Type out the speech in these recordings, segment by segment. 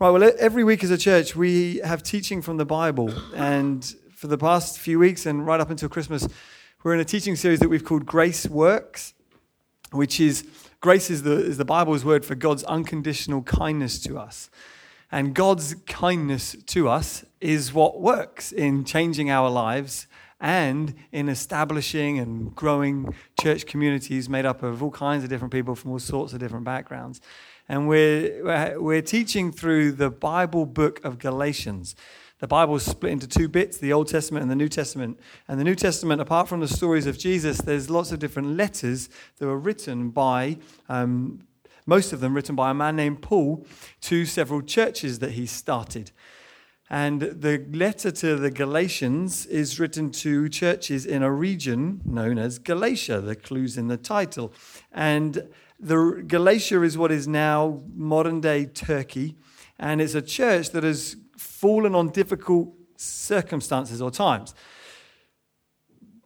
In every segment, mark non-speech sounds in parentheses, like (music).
Right, well, every week as a church, we have teaching from the Bible. And for the past few weeks and right up until Christmas, we're in a teaching series that we've called Grace Works, which is grace is the, is the Bible's word for God's unconditional kindness to us. And God's kindness to us is what works in changing our lives and in establishing and growing church communities made up of all kinds of different people from all sorts of different backgrounds. And we're, we're teaching through the Bible book of Galatians. The Bible is split into two bits the Old Testament and the New Testament. And the New Testament, apart from the stories of Jesus, there's lots of different letters that were written by, um, most of them written by a man named Paul to several churches that he started. And the letter to the Galatians is written to churches in a region known as Galatia. The clue's in the title. And the Galatia is what is now modern day Turkey, and it's a church that has fallen on difficult circumstances or times.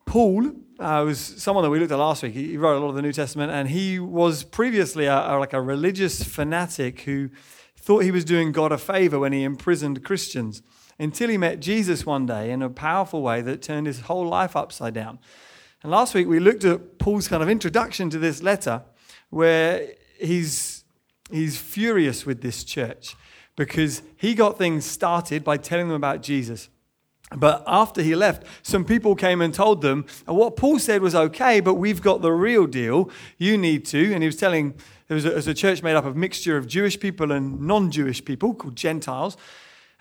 Paul uh, was someone that we looked at last week. He wrote a lot of the New Testament, and he was previously a, a, like a religious fanatic who thought he was doing God a favor when he imprisoned Christians until he met Jesus one day in a powerful way that turned his whole life upside down. And last week we looked at Paul's kind of introduction to this letter where he's, he's furious with this church because he got things started by telling them about Jesus. But after he left, some people came and told them, what Paul said was okay, but we've got the real deal. You need to. And he was telling, there was a, was a church made up of mixture of Jewish people and non Jewish people called Gentiles.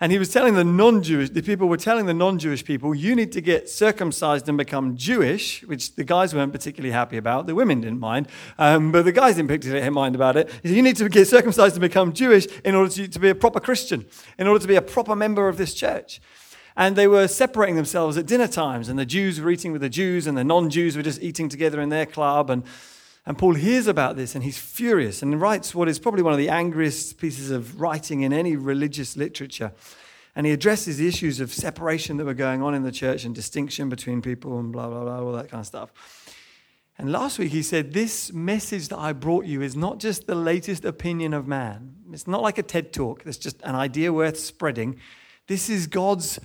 And he was telling the non Jewish, the people were telling the non Jewish people, you need to get circumcised and become Jewish, which the guys weren't particularly happy about. The women didn't mind, um, but the guys didn't particularly mind about it. Said, you need to get circumcised and become Jewish in order to, to be a proper Christian, in order to be a proper member of this church. And they were separating themselves at dinner times, and the Jews were eating with the Jews, and the non Jews were just eating together in their club. And and Paul hears about this and he's furious and writes what is probably one of the angriest pieces of writing in any religious literature. And he addresses the issues of separation that were going on in the church and distinction between people and blah, blah, blah, all that kind of stuff. And last week he said, This message that I brought you is not just the latest opinion of man. It's not like a TED talk, it's just an idea worth spreading. This is God's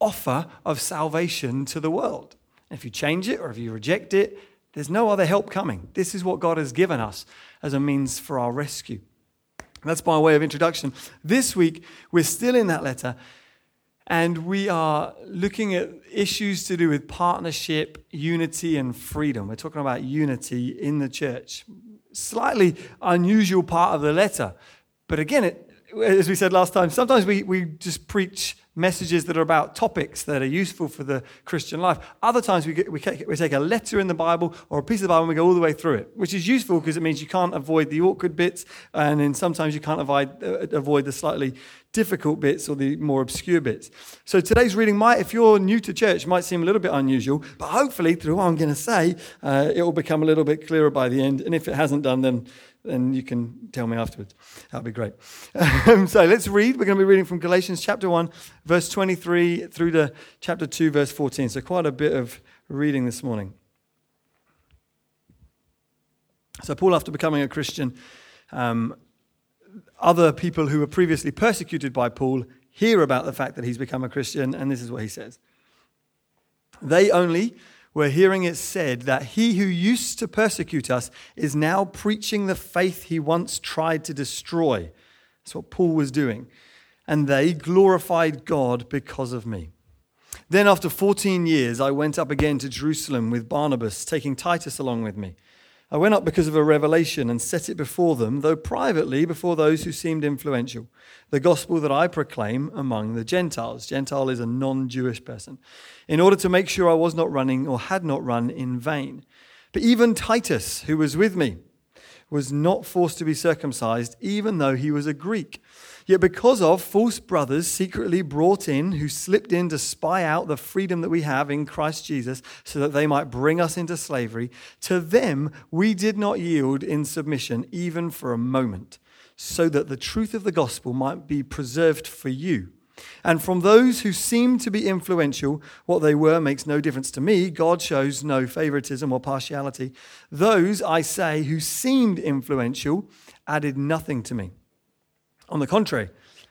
offer of salvation to the world. If you change it or if you reject it, there's no other help coming. This is what God has given us as a means for our rescue. That's by way of introduction. This week, we're still in that letter, and we are looking at issues to do with partnership, unity, and freedom. We're talking about unity in the church. Slightly unusual part of the letter. But again, it, as we said last time, sometimes we, we just preach messages that are about topics that are useful for the Christian life. Other times we, get, we, take, we take a letter in the Bible or a piece of the Bible and we go all the way through it, which is useful because it means you can't avoid the awkward bits and then sometimes you can't avoid, uh, avoid the slightly difficult bits or the more obscure bits. So today's reading might, if you're new to church, might seem a little bit unusual, but hopefully through what I'm going to say, uh, it will become a little bit clearer by the end. And if it hasn't done, then then you can tell me afterwards. That'll be great. Um, so let's read. We're going to be reading from Galatians chapter 1, verse 23 through to chapter 2, verse 14. So quite a bit of reading this morning. So, Paul, after becoming a Christian, um, other people who were previously persecuted by Paul hear about the fact that he's become a Christian, and this is what he says. They only we're hearing it said that he who used to persecute us is now preaching the faith he once tried to destroy. That's what Paul was doing. And they glorified God because of me. Then, after 14 years, I went up again to Jerusalem with Barnabas, taking Titus along with me. I went up because of a revelation and set it before them, though privately before those who seemed influential, the gospel that I proclaim among the Gentiles. Gentile is a non Jewish person, in order to make sure I was not running or had not run in vain. But even Titus, who was with me, was not forced to be circumcised, even though he was a Greek Yet, because of false brothers secretly brought in, who slipped in to spy out the freedom that we have in Christ Jesus, so that they might bring us into slavery, to them we did not yield in submission, even for a moment, so that the truth of the gospel might be preserved for you. And from those who seem to be influential, what they were makes no difference to me. God shows no favoritism or partiality. Those, I say, who seemed influential added nothing to me. On the contrary,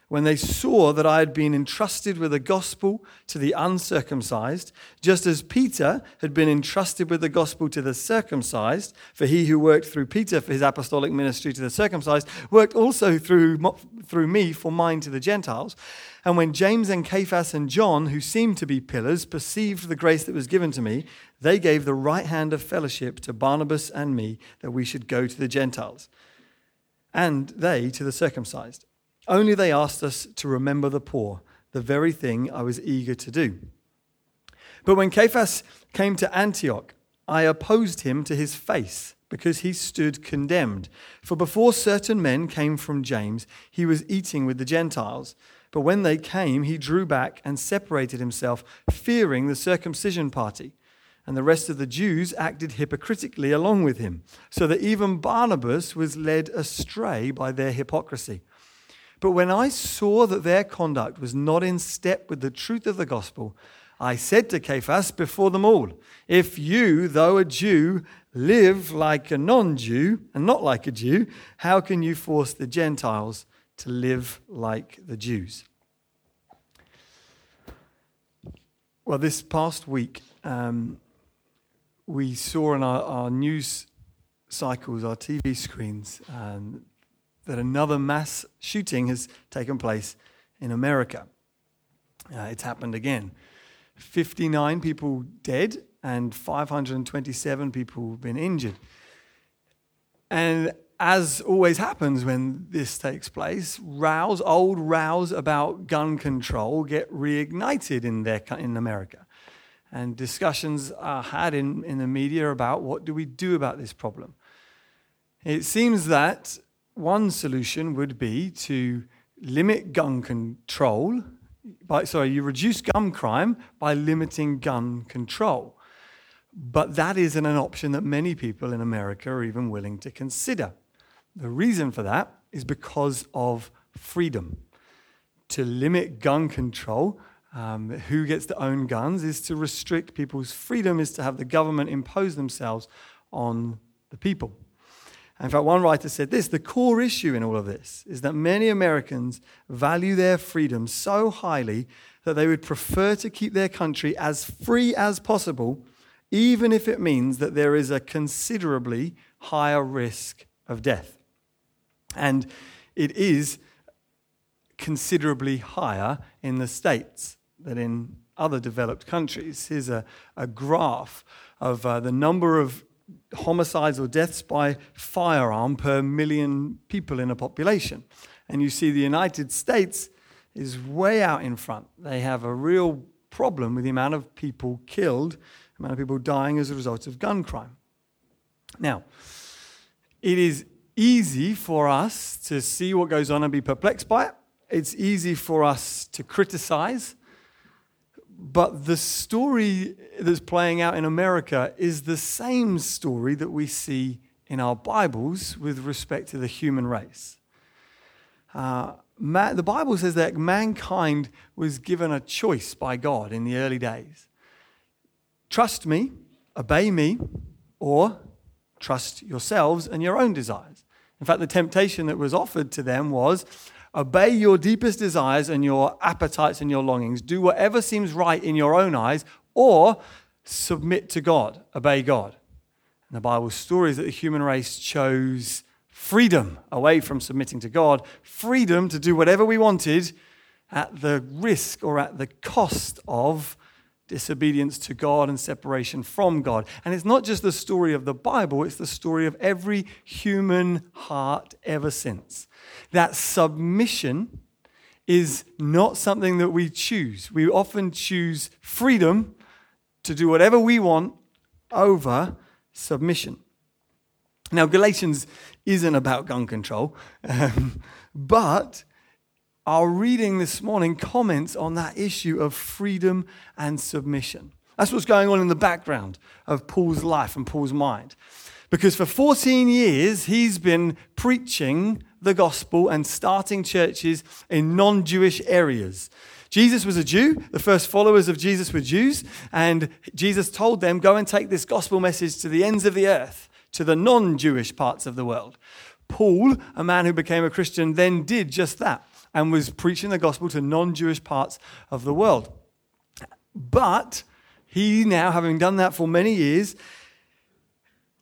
when they saw that I had been entrusted with the gospel to the uncircumcised, just as Peter had been entrusted with the gospel to the circumcised, for he who worked through Peter for his apostolic ministry to the circumcised worked also through, through me for mine to the Gentiles. And when James and Cephas and John, who seemed to be pillars, perceived the grace that was given to me, they gave the right hand of fellowship to Barnabas and me that we should go to the Gentiles, and they to the circumcised. Only they asked us to remember the poor, the very thing I was eager to do. But when Cephas came to Antioch, I opposed him to his face because he stood condemned. For before certain men came from James, he was eating with the Gentiles. But when they came, he drew back and separated himself, fearing the circumcision party. And the rest of the Jews acted hypocritically along with him, so that even Barnabas was led astray by their hypocrisy. But when I saw that their conduct was not in step with the truth of the gospel, I said to Cephas before them all, If you, though a Jew, live like a non Jew and not like a Jew, how can you force the Gentiles to live like the Jews? Well, this past week, um, we saw in our, our, news cycles, our TV screens, um, that another mass shooting has taken place in America. Uh, it's happened again. 59 people dead and 527 people have been injured. And as always happens when this takes place, rows, old rows about gun control get reignited in, their, in America. And discussions are had in, in the media about what do we do about this problem. It seems that one solution would be to limit gun control. By, sorry, you reduce gun crime by limiting gun control. But that isn't an option that many people in America are even willing to consider. The reason for that is because of freedom. To limit gun control, um, who gets to own guns, is to restrict people's freedom, is to have the government impose themselves on the people. In fact, one writer said this the core issue in all of this is that many Americans value their freedom so highly that they would prefer to keep their country as free as possible, even if it means that there is a considerably higher risk of death. And it is considerably higher in the States than in other developed countries. Here's a, a graph of uh, the number of homicides or deaths by firearm per million people in a population. And you see the United States is way out in front. They have a real problem with the amount of people killed, the amount of people dying as a result of gun crime. Now, it is easy for us to see what goes on and be perplexed by it. It's easy for us to criticize but the story that's playing out in America is the same story that we see in our Bibles with respect to the human race. Uh, the Bible says that mankind was given a choice by God in the early days trust me, obey me, or trust yourselves and your own desires. In fact, the temptation that was offered to them was Obey your deepest desires and your appetites and your longings. Do whatever seems right in your own eyes, or submit to God, obey God. And the Bible story is that the human race chose freedom away from submitting to God, freedom to do whatever we wanted at the risk or at the cost of disobedience to God and separation from God. And it's not just the story of the Bible, it's the story of every human heart ever since that submission is not something that we choose. We often choose freedom to do whatever we want over submission. Now, Galatians isn't about gun control, um, (laughs) but our reading this morning comments on that issue of freedom and submission. That's what's going on in the background of Paul's life and Paul's mind. Because for 14 years, he's been preaching the gospel and starting churches in non Jewish areas. Jesus was a Jew. The first followers of Jesus were Jews. And Jesus told them, Go and take this gospel message to the ends of the earth, to the non Jewish parts of the world. Paul, a man who became a Christian, then did just that. And was preaching the gospel to non Jewish parts of the world. But he now, having done that for many years,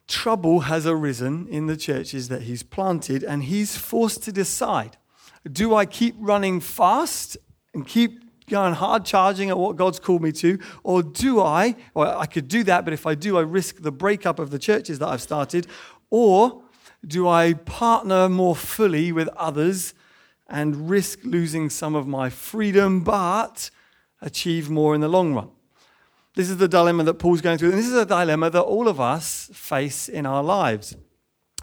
trouble has arisen in the churches that he's planted, and he's forced to decide do I keep running fast and keep going hard charging at what God's called me to? Or do I, well, I could do that, but if I do, I risk the breakup of the churches that I've started. Or do I partner more fully with others and risk losing some of my freedom, but achieve more in the long run? This is the dilemma that Paul's going through, and this is a dilemma that all of us face in our lives.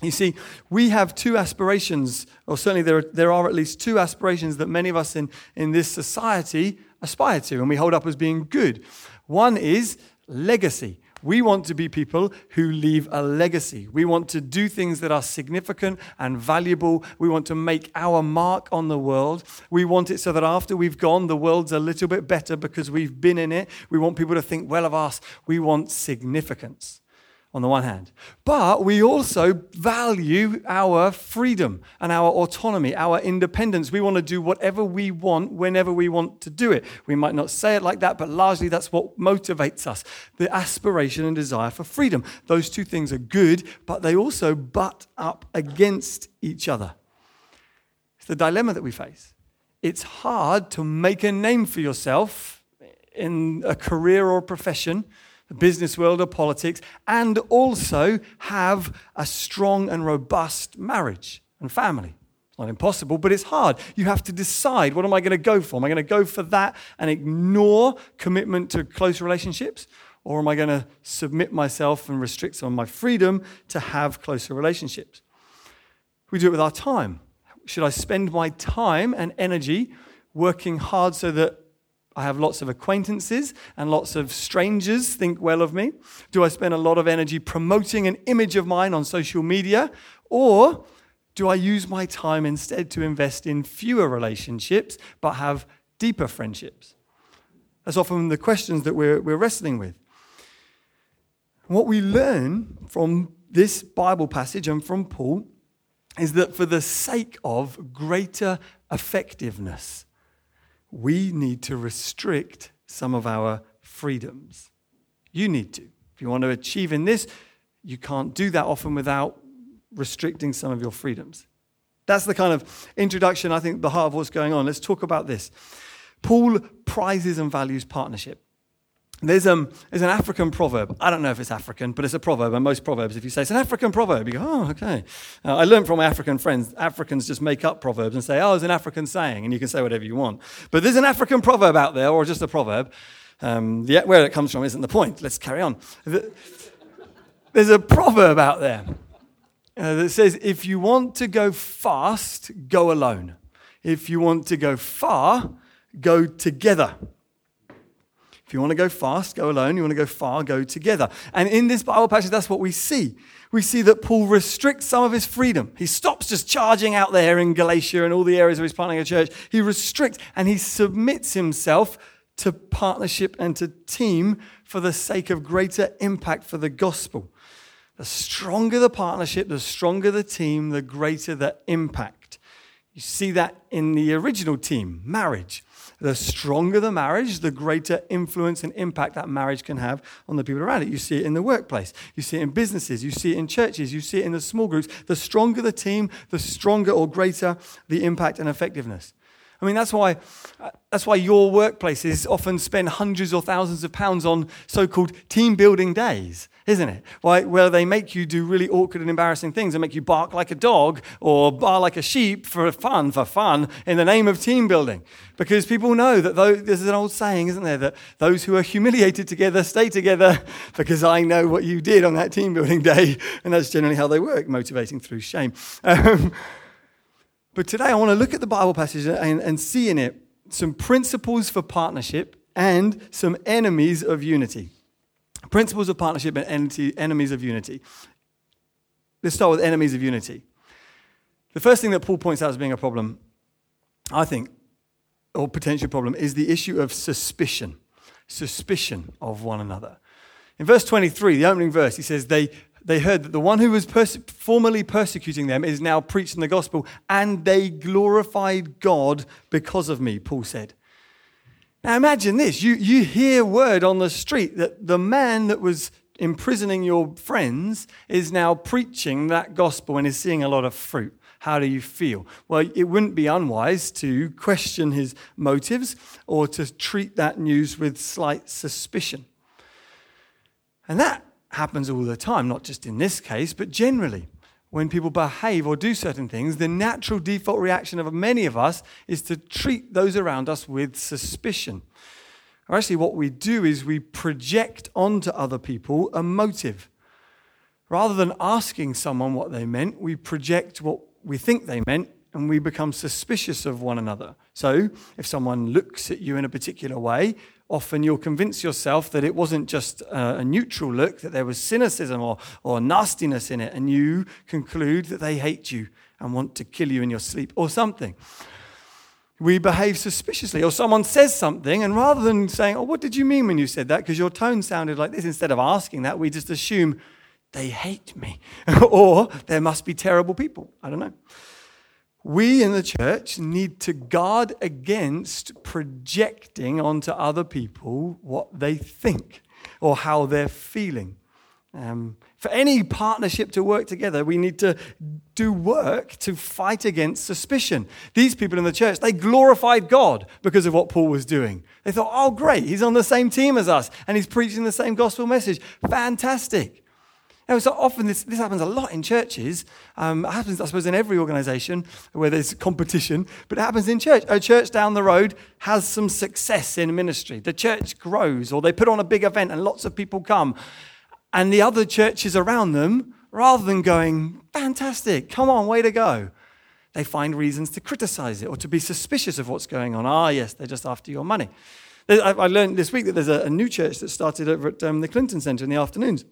You see, we have two aspirations, or certainly there are, there are at least two aspirations that many of us in, in this society aspire to, and we hold up as being good. One is legacy. We want to be people who leave a legacy. We want to do things that are significant and valuable. We want to make our mark on the world. We want it so that after we've gone, the world's a little bit better because we've been in it. We want people to think well of us. We want significance on the one hand. But we also value our freedom and our autonomy, our independence. We want to do whatever we want whenever we want to do it. We might not say it like that, but largely that's what motivates us the aspiration and desire for freedom. Those two things are good, but they also butt up against each other. It's the dilemma that we face. It's hard to make a name for yourself in a career or profession the business world or politics, and also have a strong and robust marriage and family. It's not impossible, but it's hard. You have to decide what am I going to go for? Am I going to go for that and ignore commitment to close relationships? Or am I going to submit myself and restrict some of my freedom to have closer relationships? We do it with our time. Should I spend my time and energy working hard so that I have lots of acquaintances and lots of strangers think well of me? Do I spend a lot of energy promoting an image of mine on social media? Or do I use my time instead to invest in fewer relationships but have deeper friendships? That's often the questions that we're, we're wrestling with. What we learn from this Bible passage and from Paul is that for the sake of greater effectiveness, we need to restrict some of our freedoms. You need to. If you want to achieve in this, you can't do that often without restricting some of your freedoms. That's the kind of introduction, I think, the heart of what's going on. Let's talk about this. Paul prizes and values partnership. There's, um, there's an African proverb. I don't know if it's African, but it's a proverb. And most proverbs, if you say it's an African proverb, you go, oh, okay. Uh, I learned from my African friends, Africans just make up proverbs and say, oh, it's an African saying, and you can say whatever you want. But there's an African proverb out there, or just a proverb. Um, the, where it comes from isn't the point. Let's carry on. There's a proverb out there uh, that says, if you want to go fast, go alone. If you want to go far, go together. If you want to go fast, go alone. You want to go far, go together. And in this Bible passage, that's what we see. We see that Paul restricts some of his freedom. He stops just charging out there in Galatia and all the areas where he's planting a church. He restricts and he submits himself to partnership and to team for the sake of greater impact for the gospel. The stronger the partnership, the stronger the team, the greater the impact. You see that in the original team, marriage the stronger the marriage, the greater influence and impact that marriage can have on the people around it. You see it in the workplace, you see it in businesses, you see it in churches, you see it in the small groups. The stronger the team, the stronger or greater the impact and effectiveness. I mean, that's why, that's why your workplaces often spend hundreds or thousands of pounds on so called team building days isn't it? Where they make you do really awkward and embarrassing things and make you bark like a dog or bar like a sheep for fun, for fun, in the name of team building. Because people know that those, there's an old saying, isn't there, that those who are humiliated together stay together (laughs) because I know what you did on that team building day. And that's generally how they work, motivating through shame. (laughs) Um, but today I want to look at the Bible passage and, and see in it some principles for partnership and some enemies of unity. Principles of partnership and enemies of unity. Let's start with enemies of unity. The first thing that Paul points out as being a problem, I think, or potential problem, is the issue of suspicion. Suspicion of one another. In verse 23, the opening verse, he says, they, they heard that the one who was perse- formerly persecuting them is now preaching the gospel, and they glorified God because of me, Paul said. Now imagine this you, you hear word on the street that the man that was imprisoning your friends is now preaching that gospel and is seeing a lot of fruit. How do you feel? Well, it wouldn't be unwise to question his motives or to treat that news with slight suspicion. And that happens all the time, not just in this case, but generally. When people behave or do certain things, the natural default reaction of many of us is to treat those around us with suspicion. Or actually, what we do is we project onto other people a motive. Rather than asking someone what they meant, we project what we think they meant and we become suspicious of one another. So, if someone looks at you in a particular way, often you'll convince yourself that it wasn't just a, neutral look, that there was cynicism or, or nastiness in it, and you conclude that they hate you and want to kill you in your sleep or something. We behave suspiciously, or someone says something, and rather than saying, Oh, what did you mean when you said that? Because your tone sounded like this, instead of asking that, we just assume they hate me, (laughs) or there must be terrible people. I don't know. We in the church need to guard against projecting onto other people what they think or how they're feeling. Um, for any partnership to work together, we need to do work to fight against suspicion. These people in the church, they glorified God because of what Paul was doing. They thought, oh, great, he's on the same team as us and he's preaching the same gospel message. Fantastic. Now, so often this, this happens a lot in churches. Um, it happens, I suppose, in every organization where there's competition, but it happens in church. A church down the road has some success in ministry. The church grows, or they put on a big event and lots of people come. And the other churches around them, rather than going, fantastic, come on, way to go, they find reasons to criticize it or to be suspicious of what's going on. Ah, yes, they're just after your money. I learned this week that there's a new church that started over at um, the Clinton Center in the afternoons.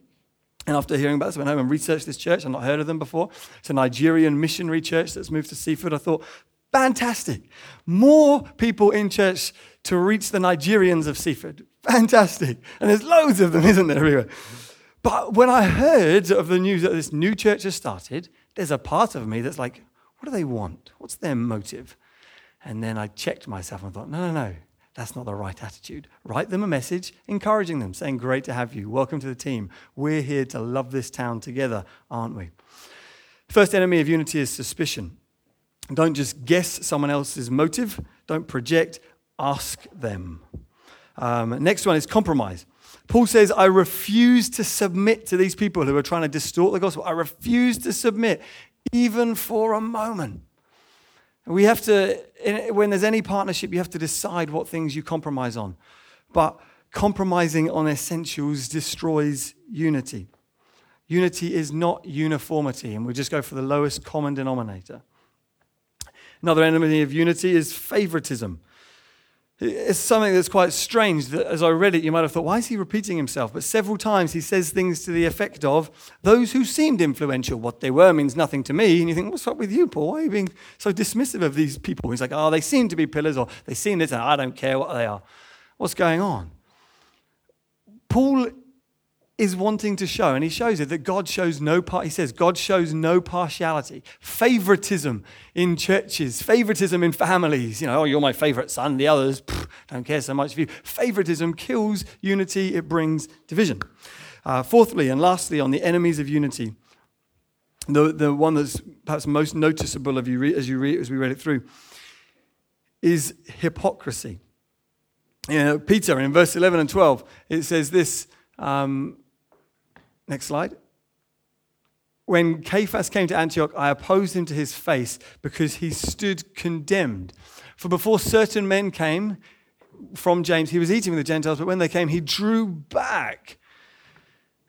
And after hearing about this, I went home and researched this church. I'd not heard of them before. It's a Nigerian missionary church that's moved to Seaford. I thought, fantastic. More people in church to reach the Nigerians of Seaford. Fantastic. And there's loads of them, (laughs) isn't there, everywhere? But when I heard of the news that this new church has started, there's a part of me that's like, what do they want? What's their motive? And then I checked myself and thought, no, no, no. That's not the right attitude. Write them a message encouraging them, saying, Great to have you. Welcome to the team. We're here to love this town together, aren't we? First enemy of unity is suspicion. Don't just guess someone else's motive, don't project, ask them. Um, next one is compromise. Paul says, I refuse to submit to these people who are trying to distort the gospel. I refuse to submit even for a moment. We have to, when there's any partnership, you have to decide what things you compromise on. But compromising on essentials destroys unity. Unity is not uniformity, and we just go for the lowest common denominator. Another enemy of unity is favoritism. It's something that's quite strange that as I read it, you might have thought, why is he repeating himself? But several times he says things to the effect of, those who seemed influential, what they were means nothing to me. And you think, what's up with you, Paul? Why are you being so dismissive of these people? He's like, oh, they seem to be pillars, or they seem this, and I don't care what they are. What's going on? Paul is wanting to show, and he shows it, that God shows no part. He says God shows no partiality, favoritism in churches, favoritism in families. You know, oh, you're my favorite son. The others pff, don't care so much for you. Favoritism kills unity. It brings division. Uh, fourthly and lastly, on the enemies of unity, the, the one that's perhaps most noticeable of you re- as you read as we read it through is hypocrisy. You know, Peter in verse 11 and 12, it says this. Um, Next slide. When Cephas came to Antioch, I opposed him to his face because he stood condemned. For before certain men came from James, he was eating with the Gentiles, but when they came, he drew back.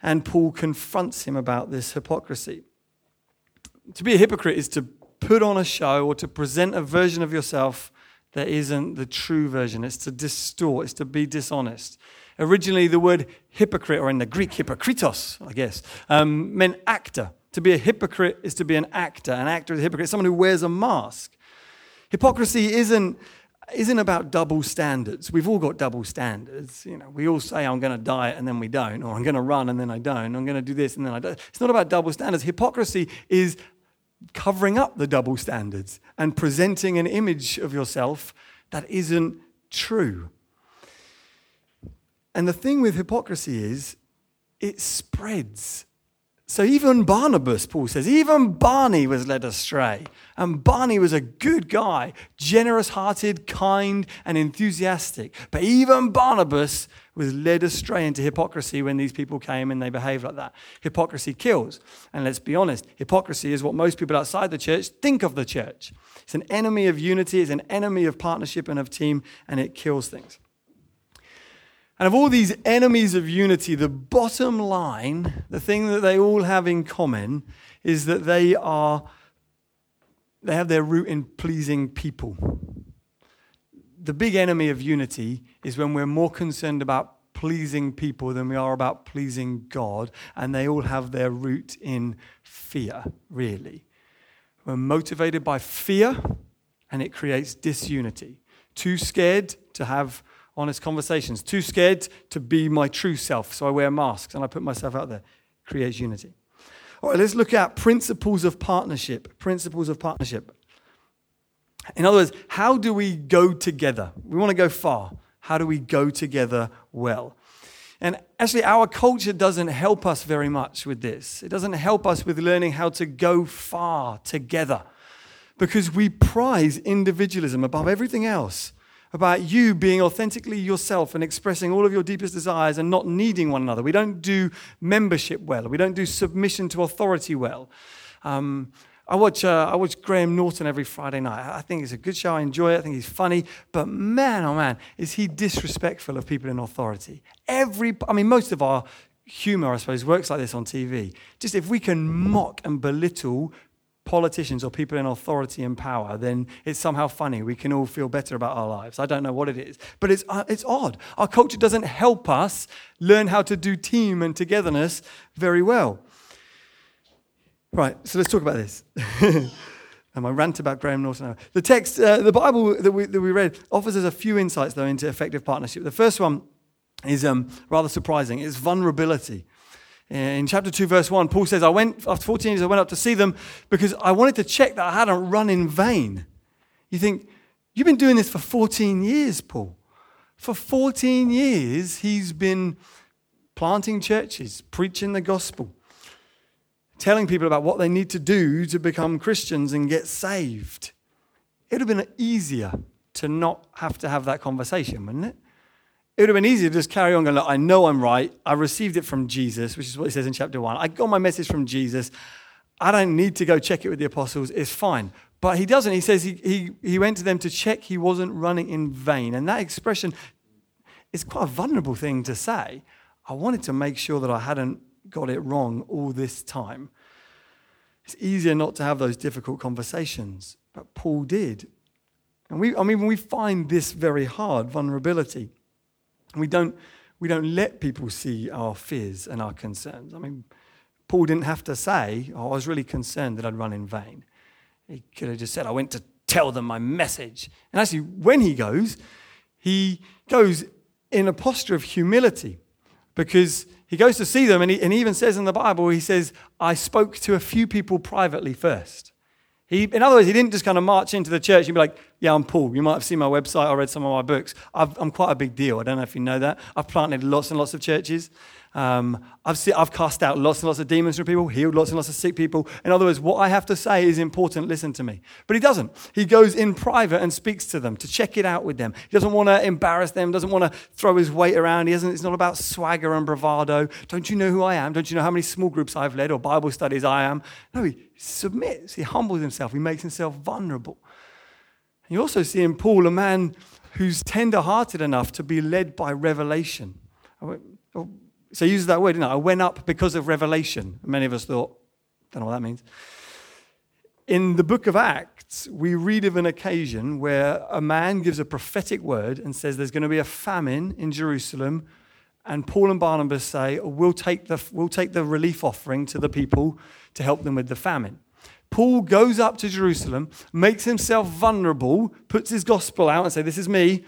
And Paul confronts him about this hypocrisy. To be a hypocrite is to put on a show or to present a version of yourself that isn't the true version. It's to distort, it's to be dishonest. Originally, the word hypocrite, or in the Greek, hypokritos, I guess, um, meant actor. To be a hypocrite is to be an actor. An actor is a hypocrite, someone who wears a mask. Hypocrisy isn't isn't about double standards. We've all got double standards. You know, we all say I'm going to diet and then we don't, or I'm going to run and then I don't, I'm going to do this and then I don't. It's not about double standards. Hypocrisy is covering up the double standards and presenting an image of yourself that isn't true. And the thing with hypocrisy is it spreads. So even Barnabas, Paul says, even Barney was led astray. And Barney was a good guy, generous hearted, kind, and enthusiastic. But even Barnabas was led astray into hypocrisy when these people came and they behaved like that. Hypocrisy kills. And let's be honest, hypocrisy is what most people outside the church think of the church. It's an enemy of unity, it's an enemy of partnership and of team, and it kills things. And of all these enemies of unity, the bottom line, the thing that they all have in common, is that they are they have their root in pleasing people. The big enemy of unity is when we're more concerned about pleasing people than we are about pleasing God, and they all have their root in fear, really. We're motivated by fear, and it creates disunity. Too scared to have honest conversations. Too scared to be my true self, so I wear masks and I put myself out there. Creates unity. All right, let's look at principles of partnership. Principles of partnership. In other words, how do we go together? We want to go far. How do we go together well? And actually, our culture doesn't help us very much with this. It doesn't help us with learning how to go far together because we prize individualism above everything else about you being authentically yourself and expressing all of your deepest desires and not needing one another. We don't do membership well. We don't do submission to authority well. Um, I watch, uh, I watch Graham Norton every Friday night. I think it's a good show. I enjoy it. I think he's funny. But man, oh man, is he disrespectful of people in authority. Every, I mean, most of our humor, I suppose, works like this on TV. Just if we can mock and belittle politicians or people in authority and power, then it's somehow funny. We can all feel better about our lives. I don't know what it is, but it's, uh, it's odd. Our culture doesn't help us learn how to do team and togetherness very well. Right, so let's talk about this. (laughs) and my rant about Graham Norton. The text, uh, the Bible that we, that we read, offers us a few insights, though, into effective partnership. The first one is um, rather surprising it's vulnerability. In chapter 2, verse 1, Paul says, I went, after 14 years, I went up to see them because I wanted to check that I hadn't run in vain. You think, you've been doing this for 14 years, Paul. For 14 years, he's been planting churches, preaching the gospel, telling people about what they need to do to become Christians and get saved. It would have been easier to not have to have that conversation, wouldn't it? It would have been easier to just carry on going, Look, I know I'm right. I received it from Jesus, which is what he says in chapter one. I got my message from Jesus. I don't need to go check it with the apostles. It's fine. But he doesn't. He says he, he, he went to them to check he wasn't running in vain. And that expression is quite a vulnerable thing to say. I wanted to make sure that I hadn't got it wrong all this time. It's easier not to have those difficult conversations, but Paul did. And we, I mean, we find this very hard vulnerability. We don't, we don't let people see our fears and our concerns. I mean, Paul didn't have to say, oh, I was really concerned that I'd run in vain. He could have just said, I went to tell them my message. And actually, when he goes, he goes in a posture of humility because he goes to see them and he, and he even says in the Bible, he says, I spoke to a few people privately first. He, in other words, he didn't just kind of march into the church and be like, Yeah, I'm Paul. You might have seen my website or read some of my books. i am quite a big deal. I don't know if you know that. I've planted lots and lots of churches. Um, I've, see, I've cast out lots and lots of demons from people, healed lots and lots of sick people. In other words, what I have to say is important. Listen to me. But he doesn't. He goes in private and speaks to them to check it out with them. He doesn't want to embarrass them, doesn't want to throw his weight around. He doesn't, it's not about swagger and bravado. Don't you know who I am? Don't you know how many small groups I've led or Bible studies I am? No, he submits. He humbles himself. He makes himself vulnerable. You also see in Paul a man who's tender hearted enough to be led by revelation. Oh, so he uses that word, didn't I? I went up because of revelation. Many of us thought, don't know what that means. In the book of Acts, we read of an occasion where a man gives a prophetic word and says there's going to be a famine in Jerusalem. And Paul and Barnabas say, we'll take, the, we'll take the relief offering to the people to help them with the famine. Paul goes up to Jerusalem, makes himself vulnerable, puts his gospel out and say, This is me.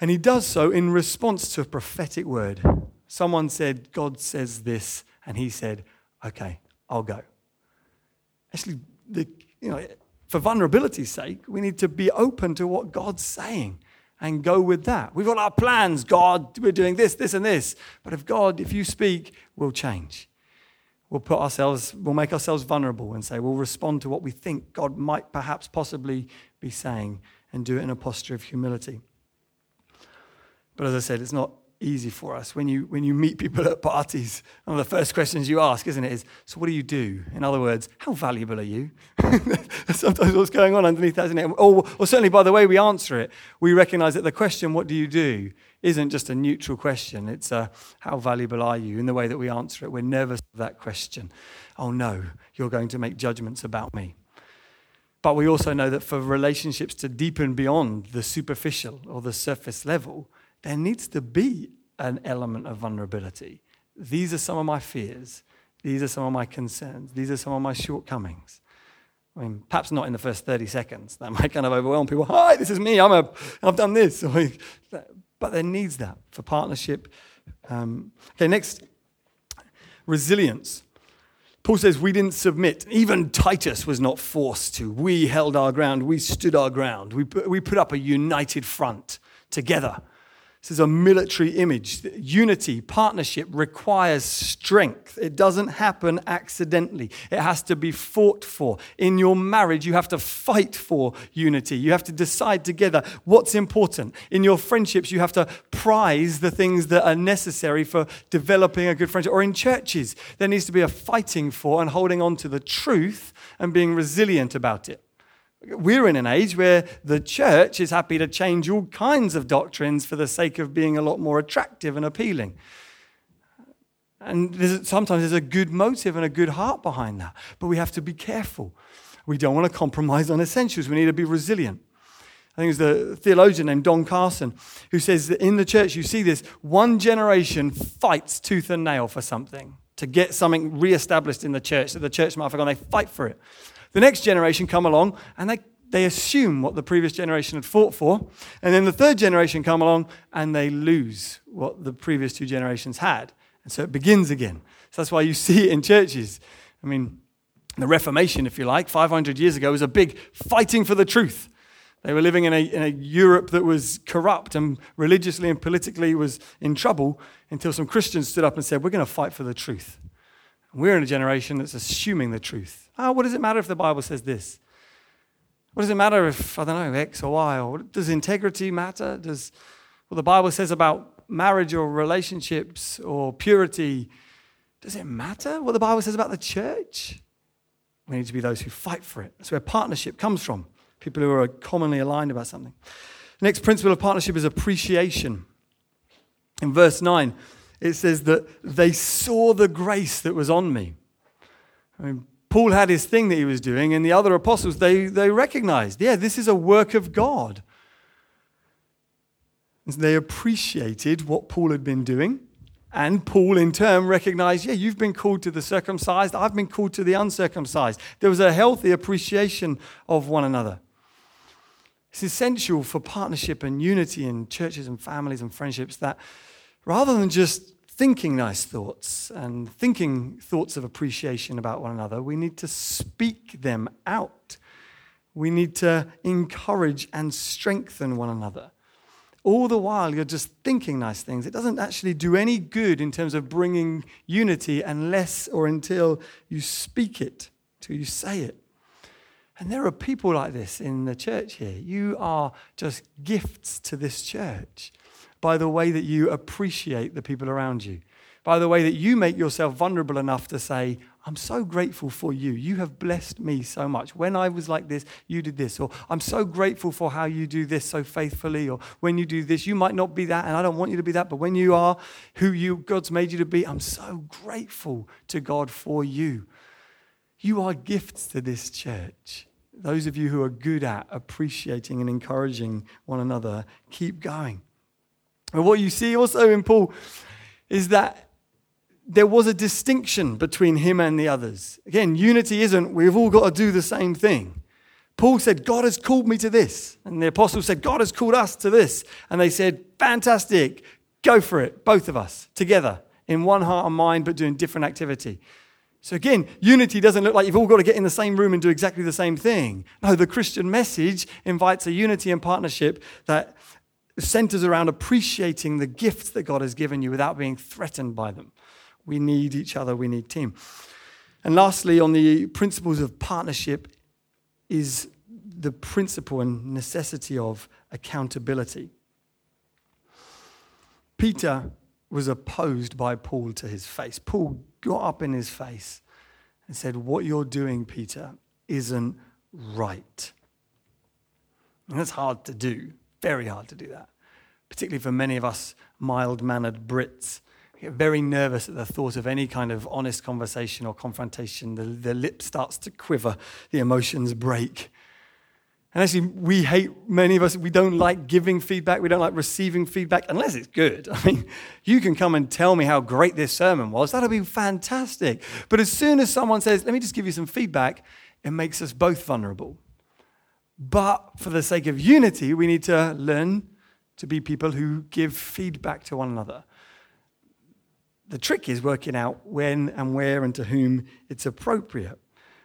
And he does so in response to a prophetic word. Someone said, God says this, and he said, Okay, I'll go. Actually, the, you know, for vulnerability's sake, we need to be open to what God's saying and go with that. We've got our plans, God, we're doing this, this, and this. But if God, if you speak, we'll change. We'll put ourselves, we'll make ourselves vulnerable and say, we'll respond to what we think God might perhaps possibly be saying and do it in a posture of humility. But as I said, it's not easy for us. When you, when you meet people at parties, one of the first questions you ask, isn't it, is, so what do you do? In other words, how valuable are you? (laughs) Sometimes what's going on underneath that, isn't it? Or, or certainly by the way we answer it, we recognize that the question, what do you do, isn't just a neutral question. It's a, how valuable are you? In the way that we answer it, we're nervous of that question. Oh no, you're going to make judgments about me. But we also know that for relationships to deepen beyond the superficial or the surface level, there needs to be an element of vulnerability. These are some of my fears. These are some of my concerns. These are some of my shortcomings. I mean, perhaps not in the first 30 seconds. That (laughs) might kind of overwhelm people. Hi, this is me. I'm a, I've done this. (laughs) But there needs that for partnership. Um, okay, next resilience. Paul says, We didn't submit. Even Titus was not forced to. We held our ground. We stood our ground. We put, we put up a united front together. This is a military image. Unity, partnership requires strength. It doesn't happen accidentally. It has to be fought for. In your marriage, you have to fight for unity. You have to decide together what's important. In your friendships, you have to prize the things that are necessary for developing a good friendship. Or in churches, there needs to be a fighting for and holding on to the truth and being resilient about it. We're in an age where the church is happy to change all kinds of doctrines for the sake of being a lot more attractive and appealing. And there's, sometimes there's a good motive and a good heart behind that. But we have to be careful. We don't want to compromise on essentials. We need to be resilient. I think it's the theologian named Don Carson who says that in the church you see this one generation fights tooth and nail for something to get something reestablished in the church that the church might have forgotten. They fight for it. The next generation come along and they, they assume what the previous generation had fought for. And then the third generation come along and they lose what the previous two generations had. And so it begins again. So that's why you (laughs) see it in churches. I mean, the Reformation, if you like, 500 years ago was a big fighting for the truth. They were living in a, in a Europe that was corrupt and religiously and politically was in trouble until some Christians stood up and said, We're going to fight for the truth. We're in a generation that's assuming the truth. Oh, what does it matter if the Bible says this? What does it matter if, I don't know, X or Y? Or does integrity matter? Does what the Bible says about marriage or relationships or purity, does it matter what the Bible says about the church? We need to be those who fight for it. That's where partnership comes from. People who are commonly aligned about something. The next principle of partnership is appreciation. In verse 9, it says that they saw the grace that was on me. I mean, Paul had his thing that he was doing, and the other apostles, they, they recognized, yeah, this is a work of God. And they appreciated what Paul had been doing. And Paul, in turn, recognized, yeah, you've been called to the circumcised, I've been called to the uncircumcised. There was a healthy appreciation of one another. It's essential for partnership and unity in churches and families and friendships that rather than just thinking nice thoughts and thinking thoughts of appreciation about one another, we need to speak them out. We need to encourage and strengthen one another. All the while, you're just thinking nice things. It doesn't actually do any good in terms of bringing unity unless or until you speak it, till you say it. And there are people like this in the church here. You are just gifts to this church by the way that you appreciate the people around you, by the way that you make yourself vulnerable enough to say, I'm so grateful for you. You have blessed me so much. When I was like this, you did this. Or I'm so grateful for how you do this so faithfully. Or when you do this, you might not be that, and I don't want you to be that. But when you are who you God's made you to be, I'm so grateful to God for you. You are gifts to this church. Those of you who are good at appreciating and encouraging one another, keep going. What you see also in Paul is that there was a distinction between him and the others. Again, unity isn't we've all got to do the same thing. Paul said, God has called me to this. And the apostles said, God has called us to this. And they said, fantastic, go for it, both of us, together, in one heart and mind, but doing different activity. So again, unity doesn't look like you've all got to get in the same room and do exactly the same thing. No, the Christian message invites a unity and partnership that centers around appreciating the gifts that God has given you without being threatened by them. We need each other, we need team. And lastly, on the principles of partnership is the principle and necessity of accountability. Peter was opposed by Paul to his face. Paul got up in his face and said, What you're doing, Peter, isn't right. And that's hard to do, very hard to do that, particularly for many of us mild mannered Brits. Get very nervous at the thought of any kind of honest conversation or confrontation. The, the lip starts to quiver, the emotions break. And actually, we hate, many of us, we don't like giving feedback. We don't like receiving feedback unless it's good. (laughs) I mean, you can come and tell me how great this sermon was. That'll be fantastic. But as soon as someone says, let me just give you some feedback, it makes us both vulnerable. But for the sake of unity, we need to learn to be people who give feedback to one another. The trick is working out when and where and to whom it's appropriate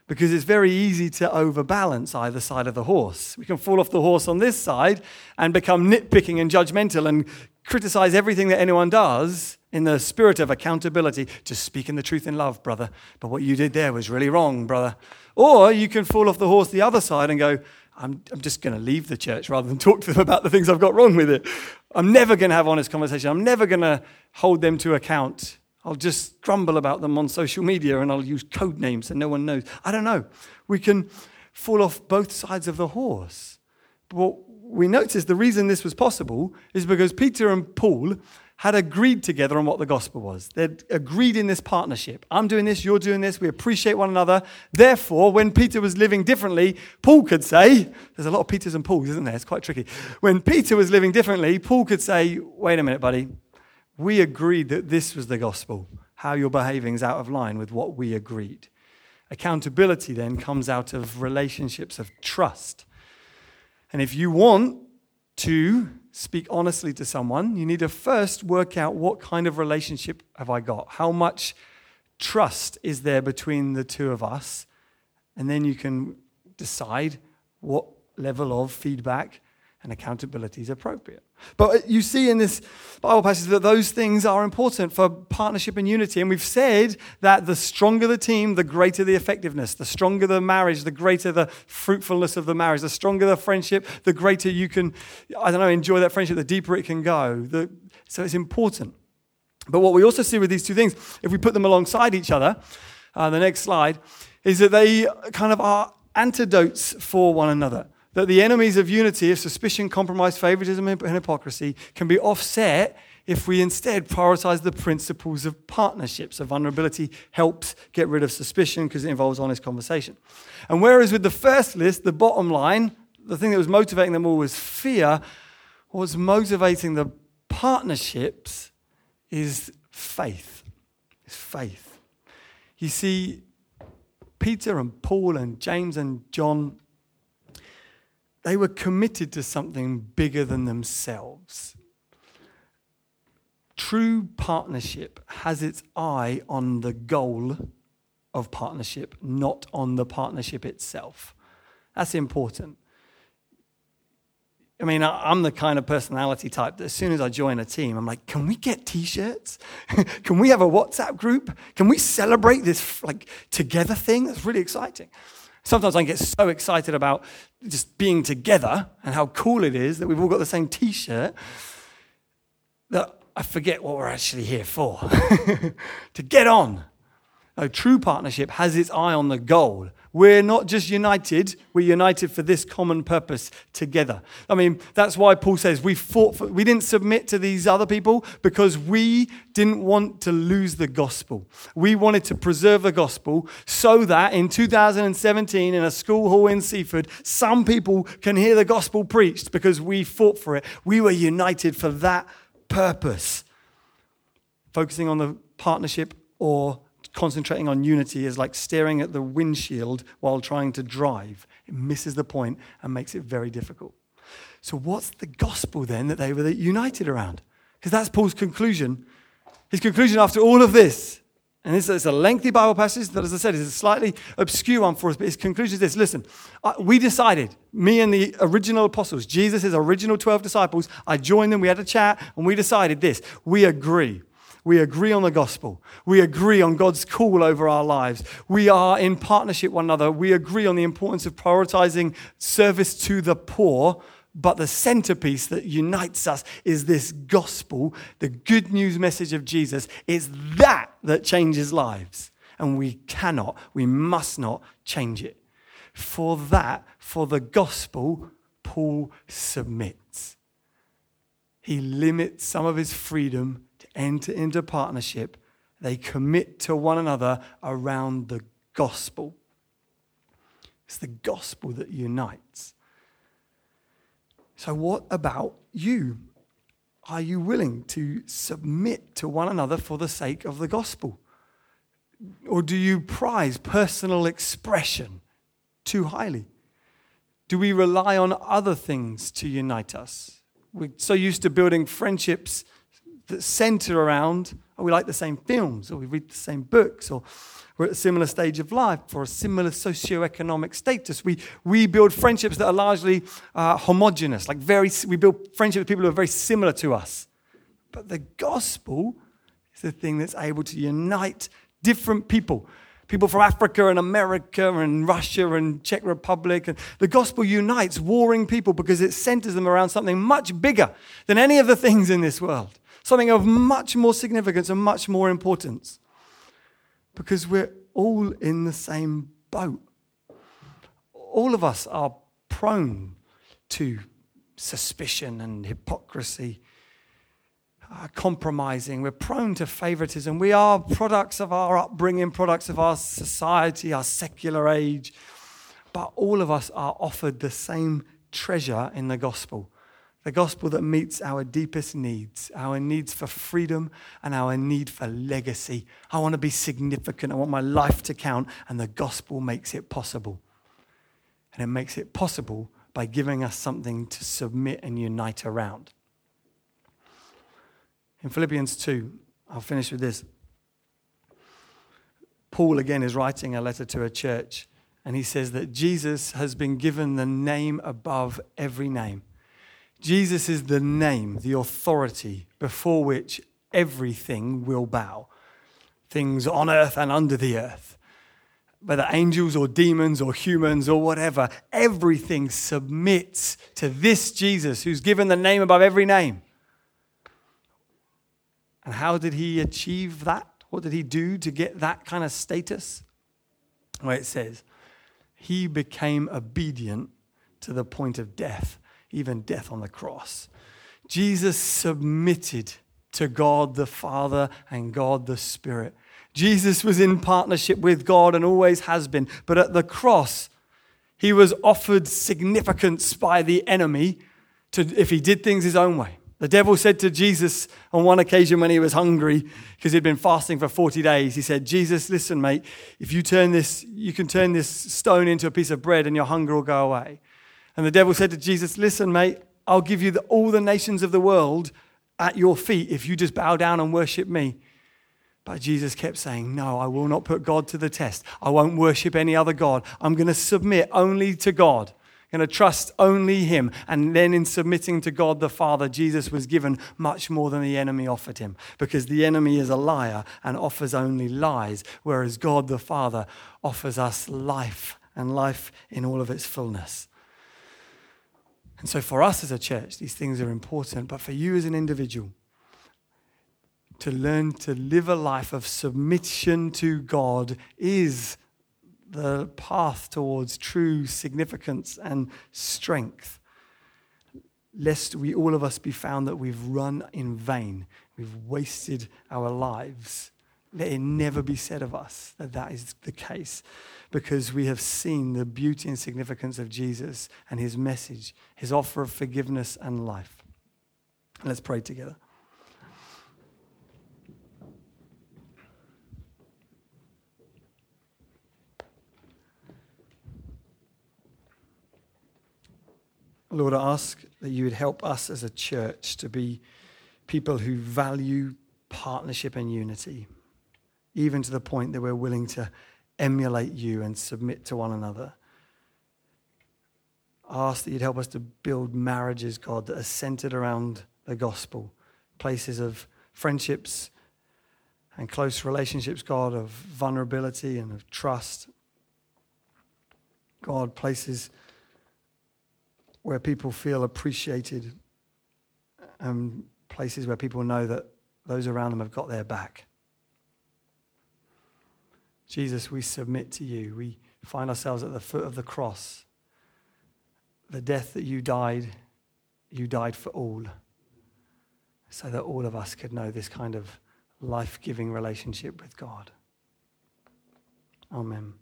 because it's very easy to overbalance either side of the horse. We can fall off the horse on this side and become nitpicking and judgmental and criticize everything that anyone does in the spirit of accountability. Just speaking the truth in love, brother. But what you did there was really wrong, brother. Or you can fall off the horse the other side and go, I'm, I'm just going to leave the church rather than (laughs) talk to them about the things I've got wrong with it. I'm never going to have honest conversation. I'm never going to hold them to account I'll just grumble about them on social media and I'll use code names so no one knows. I don't know. We can fall off both sides of the horse. But what we notice the reason this was possible is because Peter and Paul had agreed together on what the gospel was. They'd agreed in this partnership. I'm doing this, you're doing this, we appreciate one another. Therefore, when Peter was living differently, Paul could say, there's a lot of Peters and Pauls, isn't there? It's quite tricky. When Peter was living differently, Paul could say, wait a minute, buddy, we agreed that this was the gospel. How you're behaving is out of line with what we agreed. Accountability then comes out of relationships of trust. And if you want to speak honestly to someone, you need to first work out what kind of relationship have I got? How much trust is there between the two of us? And then you can decide what level of feedback and accountability is appropriate. But you see in this Bible passage that those things are important for partnership and unity. And we've said that the stronger the team, the greater the effectiveness. The stronger the marriage, the greater the fruitfulness of the marriage. The stronger the friendship, the greater you can, I don't know, enjoy that friendship, the deeper it can go. The, so it's important. But what we also see with these two things, if we put them alongside each other, uh, the next slide, is that they kind of are antidotes for one another that the enemies of unity, of suspicion, compromise, favoritism, and hypocrisy, can be offset if we instead prioritize the principles of partnership. So, vulnerability helps get rid of suspicion because it involves honest conversation. And whereas with the first list, the bottom line, the thing that was motivating them all was fear, what's motivating the partnerships is faith. Is faith. You see, Peter and Paul and James and John they were committed to something bigger than themselves. True partnership has its eye on the goal of partnership, not on the partnership itself. That's important. I mean, I'm the kind of personality type that as soon as I join a team, I'm like, can we get t-shirts? (laughs) can we have a WhatsApp group? Can we celebrate this like together thing? That's really exciting. Sometimes I get so excited about just being together and how cool it is that we've all got the same t shirt that I forget what we're actually here for (laughs) to get on. A true partnership has its eye on the goal. We're not just united, we're united for this common purpose together. I mean, that's why Paul says we fought for, we didn't submit to these other people because we didn't want to lose the gospel. We wanted to preserve the gospel so that in 2017 in a school hall in Seaford, some people can hear the gospel preached because we fought for it. We were united for that purpose. Focusing on the partnership or concentrating on unity is like staring at the windshield while trying to drive. It misses the point and makes it very difficult. So, what's the gospel then that they were united around? Because that's Paul's conclusion. His conclusion after all of this, and it's, it's, a lengthy Bible passage that, as I said, is a slightly obscure one for us, but his conclusion is this listen, we decided, me and the original apostles, Jesus' original 12 disciples, I joined them, we had a chat, and we decided this we agree we agree on the gospel. We agree on God's call over our lives. We are in partnership one another. We agree on the importance of prioritizing service to the poor. But the centerpiece that unites us is this gospel, the good news message of Jesus. It's that that changes lives. And we cannot, we must not change it. For that, for the gospel, Paul submits. He limits some of his freedom enter into partnership, they commit to one another around the gospel. It's the gospel that unites. So, what about you? Are you willing to submit to one another for the sake of the gospel? Or do you prize personal expression too highly? Do we rely on other things to unite us? We're so used to building friendships that center around, oh, we like the same films, or we read the same books, or we're at a similar stage of life, or a similar socioeconomic status. We, we build friendships that are largely uh, homogenous, like very, we build friendships with people who are very similar to us. But the gospel is the thing that's able to unite different people people from Africa and America and Russia and Czech Republic. And the gospel unites warring people because it centers them around something much bigger than any of the things in this world something of much more significance and much more importance. Because we're all in the same boat. All of us are prone to suspicion and hypocrisy, uh, compromising. We're prone to favoritism. We are products of our upbringing, products of our society, our secular age. But all of us are offered the same treasure in the gospel the gospel that meets our deepest needs, our needs for freedom and our need for legacy. I want to be significant. I want my life to count, and the gospel makes it possible. And it makes it possible by giving us something to submit and unite around. In Philippians 2, I'll finish with this. Paul again is writing a letter to a church, and he says that Jesus has been given the name above every name Jesus is the name, the authority before which everything will bow. Things on earth and under the earth. Whether angels or demons or humans or whatever, everything submits to this Jesus who's given the name above every name. And how did he achieve that? What did he do to get that kind of status? Well, it says, he became obedient to the point of death even death on the cross. Jesus submitted to God the Father and God the Spirit. Jesus was in partnership with God and always has been. But at the cross, he was offered significance by the enemy to, if he did things his own way. The devil said to Jesus on one occasion when he was hungry, because he'd been fasting for 40 days, he said, Jesus, listen, mate, if you turn this, you can turn this stone into a piece of bread and your hunger will go away. And the devil said to Jesus, Listen, mate, I'll give you the, all the nations of the world at your feet if you just bow down and worship me. But Jesus kept saying, No, I will not put God to the test. I won't worship any other God. I'm going to submit only to God. I'm going to trust only Him. And then, in submitting to God the Father, Jesus was given much more than the enemy offered him because the enemy is a liar and offers only lies, whereas God the Father offers us life and life in all of its fullness. And so, for us as a church, these things are important. But for you as an individual, to learn to live a life of submission to God is the path towards true significance and strength. Lest we all of us be found that we've run in vain, we've wasted our lives. Let it never be said of us that that is the case because we have seen the beauty and significance of Jesus and his message, his offer of forgiveness and life. Let's pray together. Lord, I ask that you would help us as a church to be people who value partnership and unity even to the point that we're willing to emulate you and submit to one another. Ask that you'd help us to build marriages, God, that are centered around the gospel, places of friendships and close relationships, God, of vulnerability and of trust. God, places where people feel appreciated and places where people know that those around them have got their back. Jesus, we submit to you. We find ourselves at the foot of the cross. The death that you died, you died for all, so that all of us could know this kind of life giving relationship with God. Amen.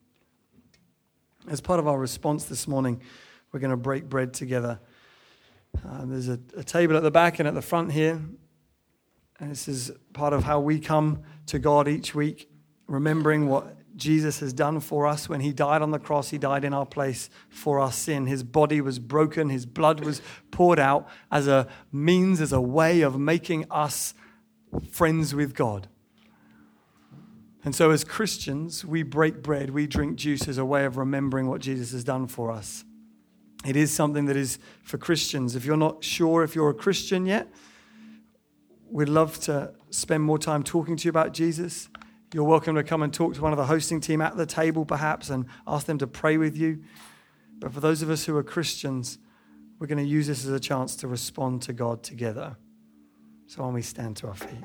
As part of our response this morning, we're going to break bread together. Uh, there's a, a table at the back and at the front here. And this is part of how we come to God each week, remembering what Jesus has done for us. When he died on the cross, he died in our place for our sin. His body was broken, his blood was poured out as a means, as a way of making us friends with God. And so, as Christians, we break bread, we drink juice as a way of remembering what Jesus has done for us. It is something that is for Christians. If you're not sure if you're a Christian yet, we'd love to spend more time talking to you about Jesus. You're welcome to come and talk to one of the hosting team at the table, perhaps, and ask them to pray with you. But for those of us who are Christians, we're going to use this as a chance to respond to God together. So, when we stand to our feet.